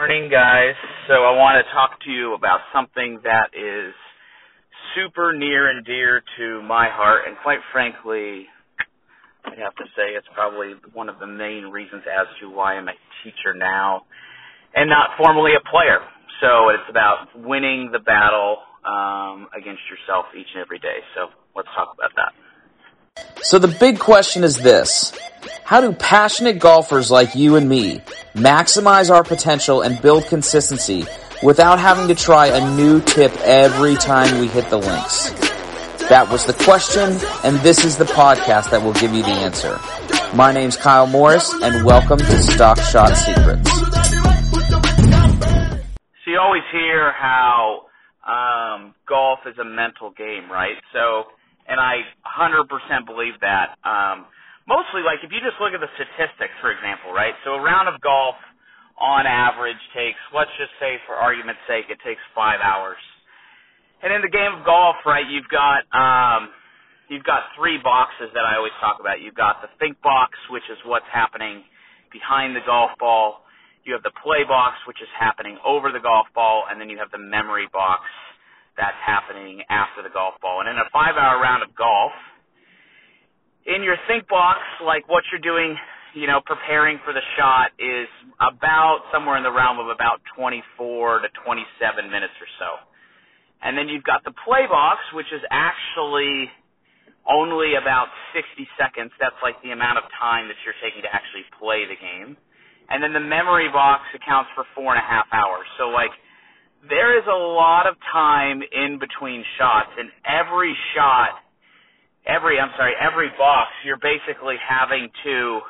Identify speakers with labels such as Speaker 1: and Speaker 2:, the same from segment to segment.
Speaker 1: Morning, guys. So I want to talk to you about something that is super near and dear to my heart, and quite frankly, I have to say it's probably one of the main reasons as to why I'm a teacher now and not formerly a player. So it's about winning the battle um, against yourself each and every day. So let's talk about that.
Speaker 2: So the big question is this. How do passionate golfers like you and me maximize our potential and build consistency without having to try a new tip every time we hit the links? That was the question, and this is the podcast that will give you the answer. My name's Kyle Morris, and welcome to Stock Shot Secrets.
Speaker 1: So you always hear how um, golf is a mental game, right? So, and I 100% believe that. Um, mostly like if you just look at the statistics, for example, right? So a round of golf on average takes, let's just say for argument's sake, it takes five hours. And in the game of golf, right, you've got um, you've got three boxes that I always talk about. You've got the think box, which is what's happening behind the golf ball. You have the play box, which is happening over the golf ball, and then you have the memory box that's happening after the golf ball. And in a five-hour round of golf, in your think box, like what you're doing, you know, preparing for the shot is about somewhere in the realm of about 24 to 27 minutes or so. And then you've got the play box, which is actually only about 60 seconds. That's like the amount of time that you're taking to actually play the game. And then the memory box accounts for four and a half hours. So like, there is a lot of time in between shots, and every shot every I'm sorry, every box you're basically having to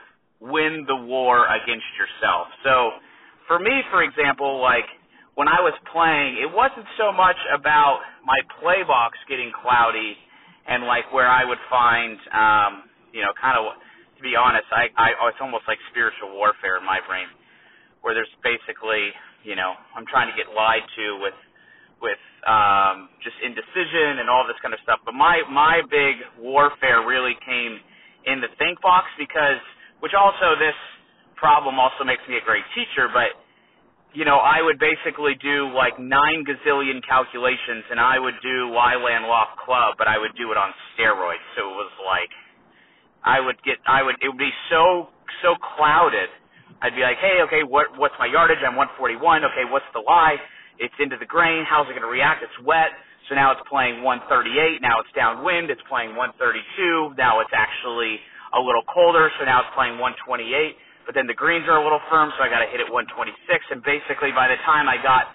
Speaker 1: win the war against yourself. So for me, for example, like when I was playing, it wasn't so much about my play box getting cloudy and like where I would find um, you know, kind of to be honest, I, I it's almost like spiritual warfare in my brain where there's basically, you know, I'm trying to get lied to with with um, just indecision and all this kind of stuff. But my my big warfare really came in the think box because, which also this problem also makes me a great teacher. But you know, I would basically do like nine gazillion calculations, and I would do lie land loft club, but I would do it on steroids. So it was like I would get I would it would be so so clouded. I'd be like, hey, okay, what what's my yardage? I'm 141. Okay, what's the lie? It's into the grain. How's it going to react? It's wet. So now it's playing 138. Now it's downwind. It's playing 132. Now it's actually a little colder. So now it's playing 128. But then the greens are a little firm, so I got to hit it 126. And basically, by the time I got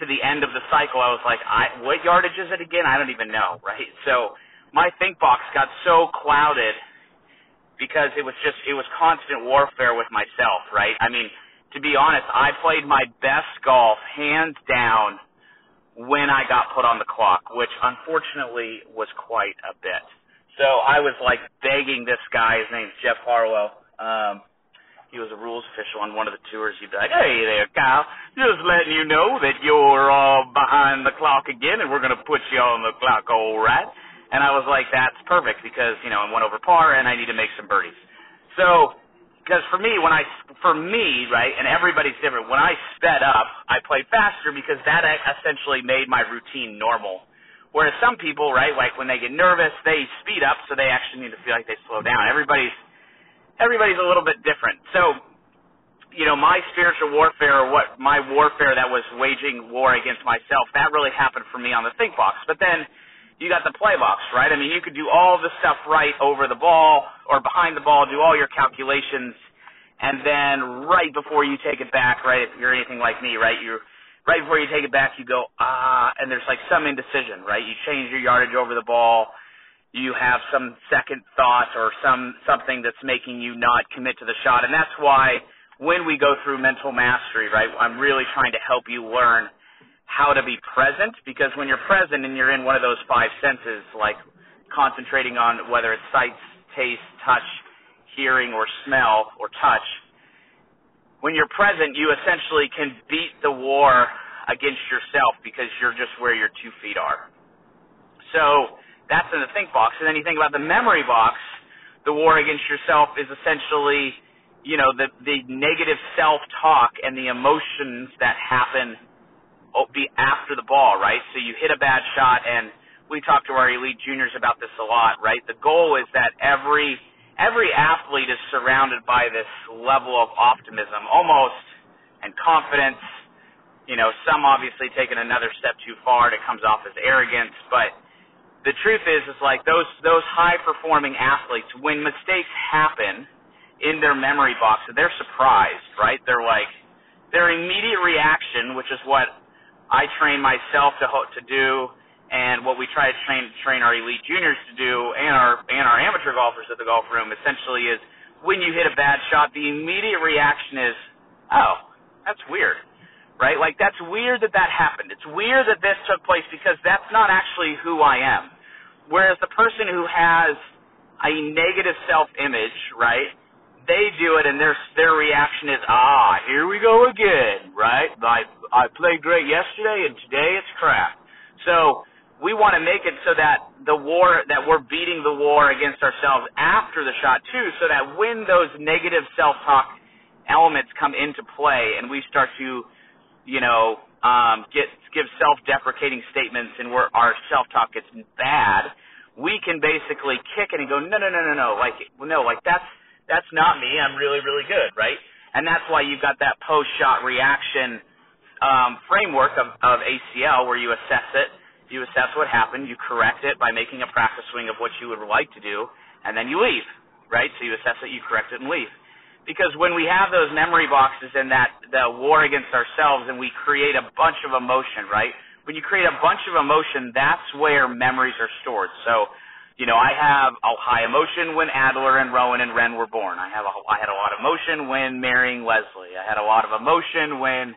Speaker 1: to the end of the cycle, I was like, I, what yardage is it again? I don't even know, right? So my think box got so clouded because it was just it was constant warfare with myself, right? I mean, to be honest, I played my best golf hands down when I got put on the clock, which unfortunately was quite a bit. So I was like begging this guy, his name's Jeff Harwell. Um, he was a rules official on one of the tours. He'd be like, "Hey there, Kyle, just letting you know that you're uh, behind the clock again, and we're to put you on the clock, all right." And I was like, "That's perfect because you know I'm one over par, and I need to make some birdies." So because for me, when I, for me, right, and everybody's different. When I sped up, I played faster because that essentially made my routine normal. Whereas some people, right, like when they get nervous, they speed up, so they actually need to feel like they slow down. Everybody's, everybody's a little bit different. So, you know, my spiritual warfare, or what my warfare that was waging war against myself, that really happened for me on the think box. But then you got the play box, right? I mean, you could do all the stuff right over the ball or behind the ball, do all your calculations, and then right before you take it back, right, if you're anything like me, right, you're right before you take it back, you go ah, and there's like some indecision, right? You change your yardage over the ball, you have some second thought or some something that's making you not commit to the shot, and that's why when we go through mental mastery, right, I'm really trying to help you learn how to be present because when you're present and you're in one of those five senses, like concentrating on whether it's sight, taste, touch, hearing, or smell, or touch, when you're present, you essentially can beat the war against yourself because you're just where your two feet are. So that's in the think box. And then you think about the memory box, the war against yourself is essentially you know, the the negative self-talk and the emotions that happen be after the ball, right? So you hit a bad shot, and we talk to our elite juniors about this a lot, right? The goal is that every every athlete is surrounded by this level of optimism, almost, and confidence. You know, some obviously taking another step too far, and it comes off as arrogance, but the truth is, is like those those high performing athletes, when mistakes happen in their memory box, they're surprised, right? They're like their immediate reaction, which is what I train myself to to do, and what we try to train train our elite juniors to do, and our and our amateur golfers at the golf room, essentially is when you hit a bad shot, the immediate reaction is, oh, that's weird right? Like that's weird that that happened. It's weird that this took place because that's not actually who I am. Whereas the person who has a negative self-image, right? They do it, and their their reaction is, ah, here we go again, right? I I played great yesterday, and today it's crap. So we want to make it so that the war that we're beating the war against ourselves after the shot too, so that when those negative self-talk elements come into play, and we start to you know, um, get give self-deprecating statements and where our self-talk gets bad, we can basically kick it and go, no, no, no, no, no, like, no, like that's that's not me. I'm really, really good, right? And that's why you've got that post-shot reaction um, framework of, of ACL where you assess it, you assess what happened, you correct it by making a practice swing of what you would like to do, and then you leave, right? So you assess it, you correct it, and leave because when we have those memory boxes and that the war against ourselves and we create a bunch of emotion, right? When you create a bunch of emotion, that's where memories are stored. So, you know, I have a high emotion when Adler and Rowan and Ren were born. I have a, I had a lot of emotion when marrying Leslie. I had a lot of emotion when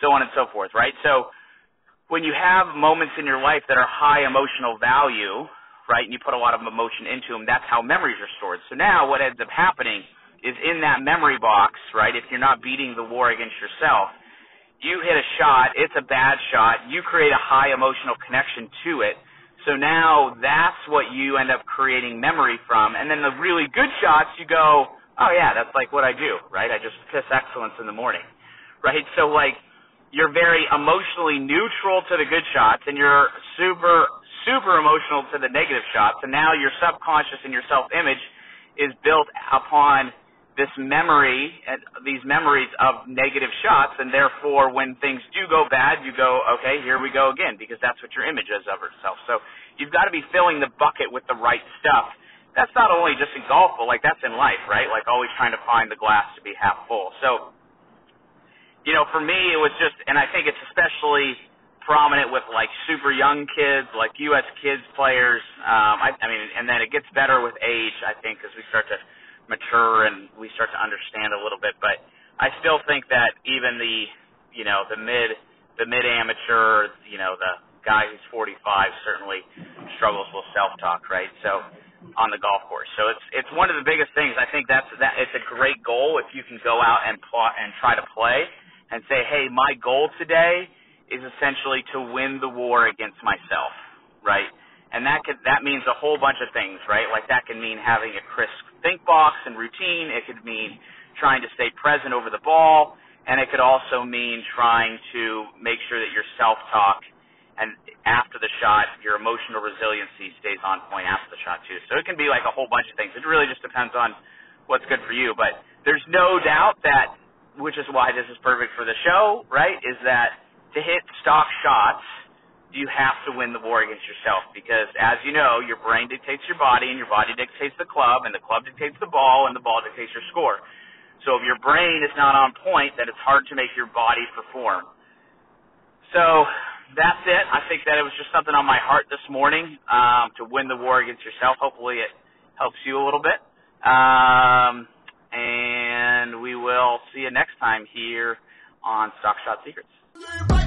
Speaker 1: so on and so forth, right? So when you have moments in your life that are high emotional value, right, and you put a lot of emotion into them, that's how memories are stored. So now what ends up happening is in that memory box, right? If you're not beating the war against yourself, you hit a shot, it's a bad shot, you create a high emotional connection to it. So now that's what you end up creating memory from. And then the really good shots, you go, oh yeah, that's like what I do, right? I just piss excellence in the morning, right? So like, you're very emotionally neutral to the good shots and you're super, super emotional to the negative shots. And now your subconscious and your self-image is built upon this memory and these memories of negative shots and therefore when things do go bad you go okay here we go again because that's what your image is of yourself. So you've got to be filling the bucket with the right stuff. That's not only just in golf but like that's in life right? Like always trying to find the glass to be half full. So you know for me it was just and i think it's especially prominent with like super young kids like US Kids players um i i mean and then it gets better with age i think as we start to mature and we start to understand a little bit. But I still think that even the you know the mid the mid amateur, you know the guy who's 45 certainly struggles with self talk, right? So on the golf course. So it's it's one of the biggest things. I think that's that it's a great goal if you can go out and plot and try to play and say, "Hey, my goal today is essentially to win the war against myself." Right? And that could that means a whole bunch of things, right? Like that can mean having a crisp think box and routine. It could mean trying to stay present over the ball, and it could also mean trying to make sure that your self-talk and after the shot, your emotional resiliency stays on point after the shot too. So it can be like a whole bunch of things. It really just depends on what's good for you. But there's no doubt that, which is why this is perfect for the show, right? Is that to hit stock shots you have to win the war against yourself because, as you know, your brain dictates your body, and your body dictates the club, and the club dictates the ball, and the ball dictates your score. So if your brain is not on point, then it's hard to make your body perform. So that's it. I think that it was just something on my heart this morning um, to win the war against yourself. Hopefully, it helps you a little bit. Um, and we will see you next time here on Stock Shot Secrets.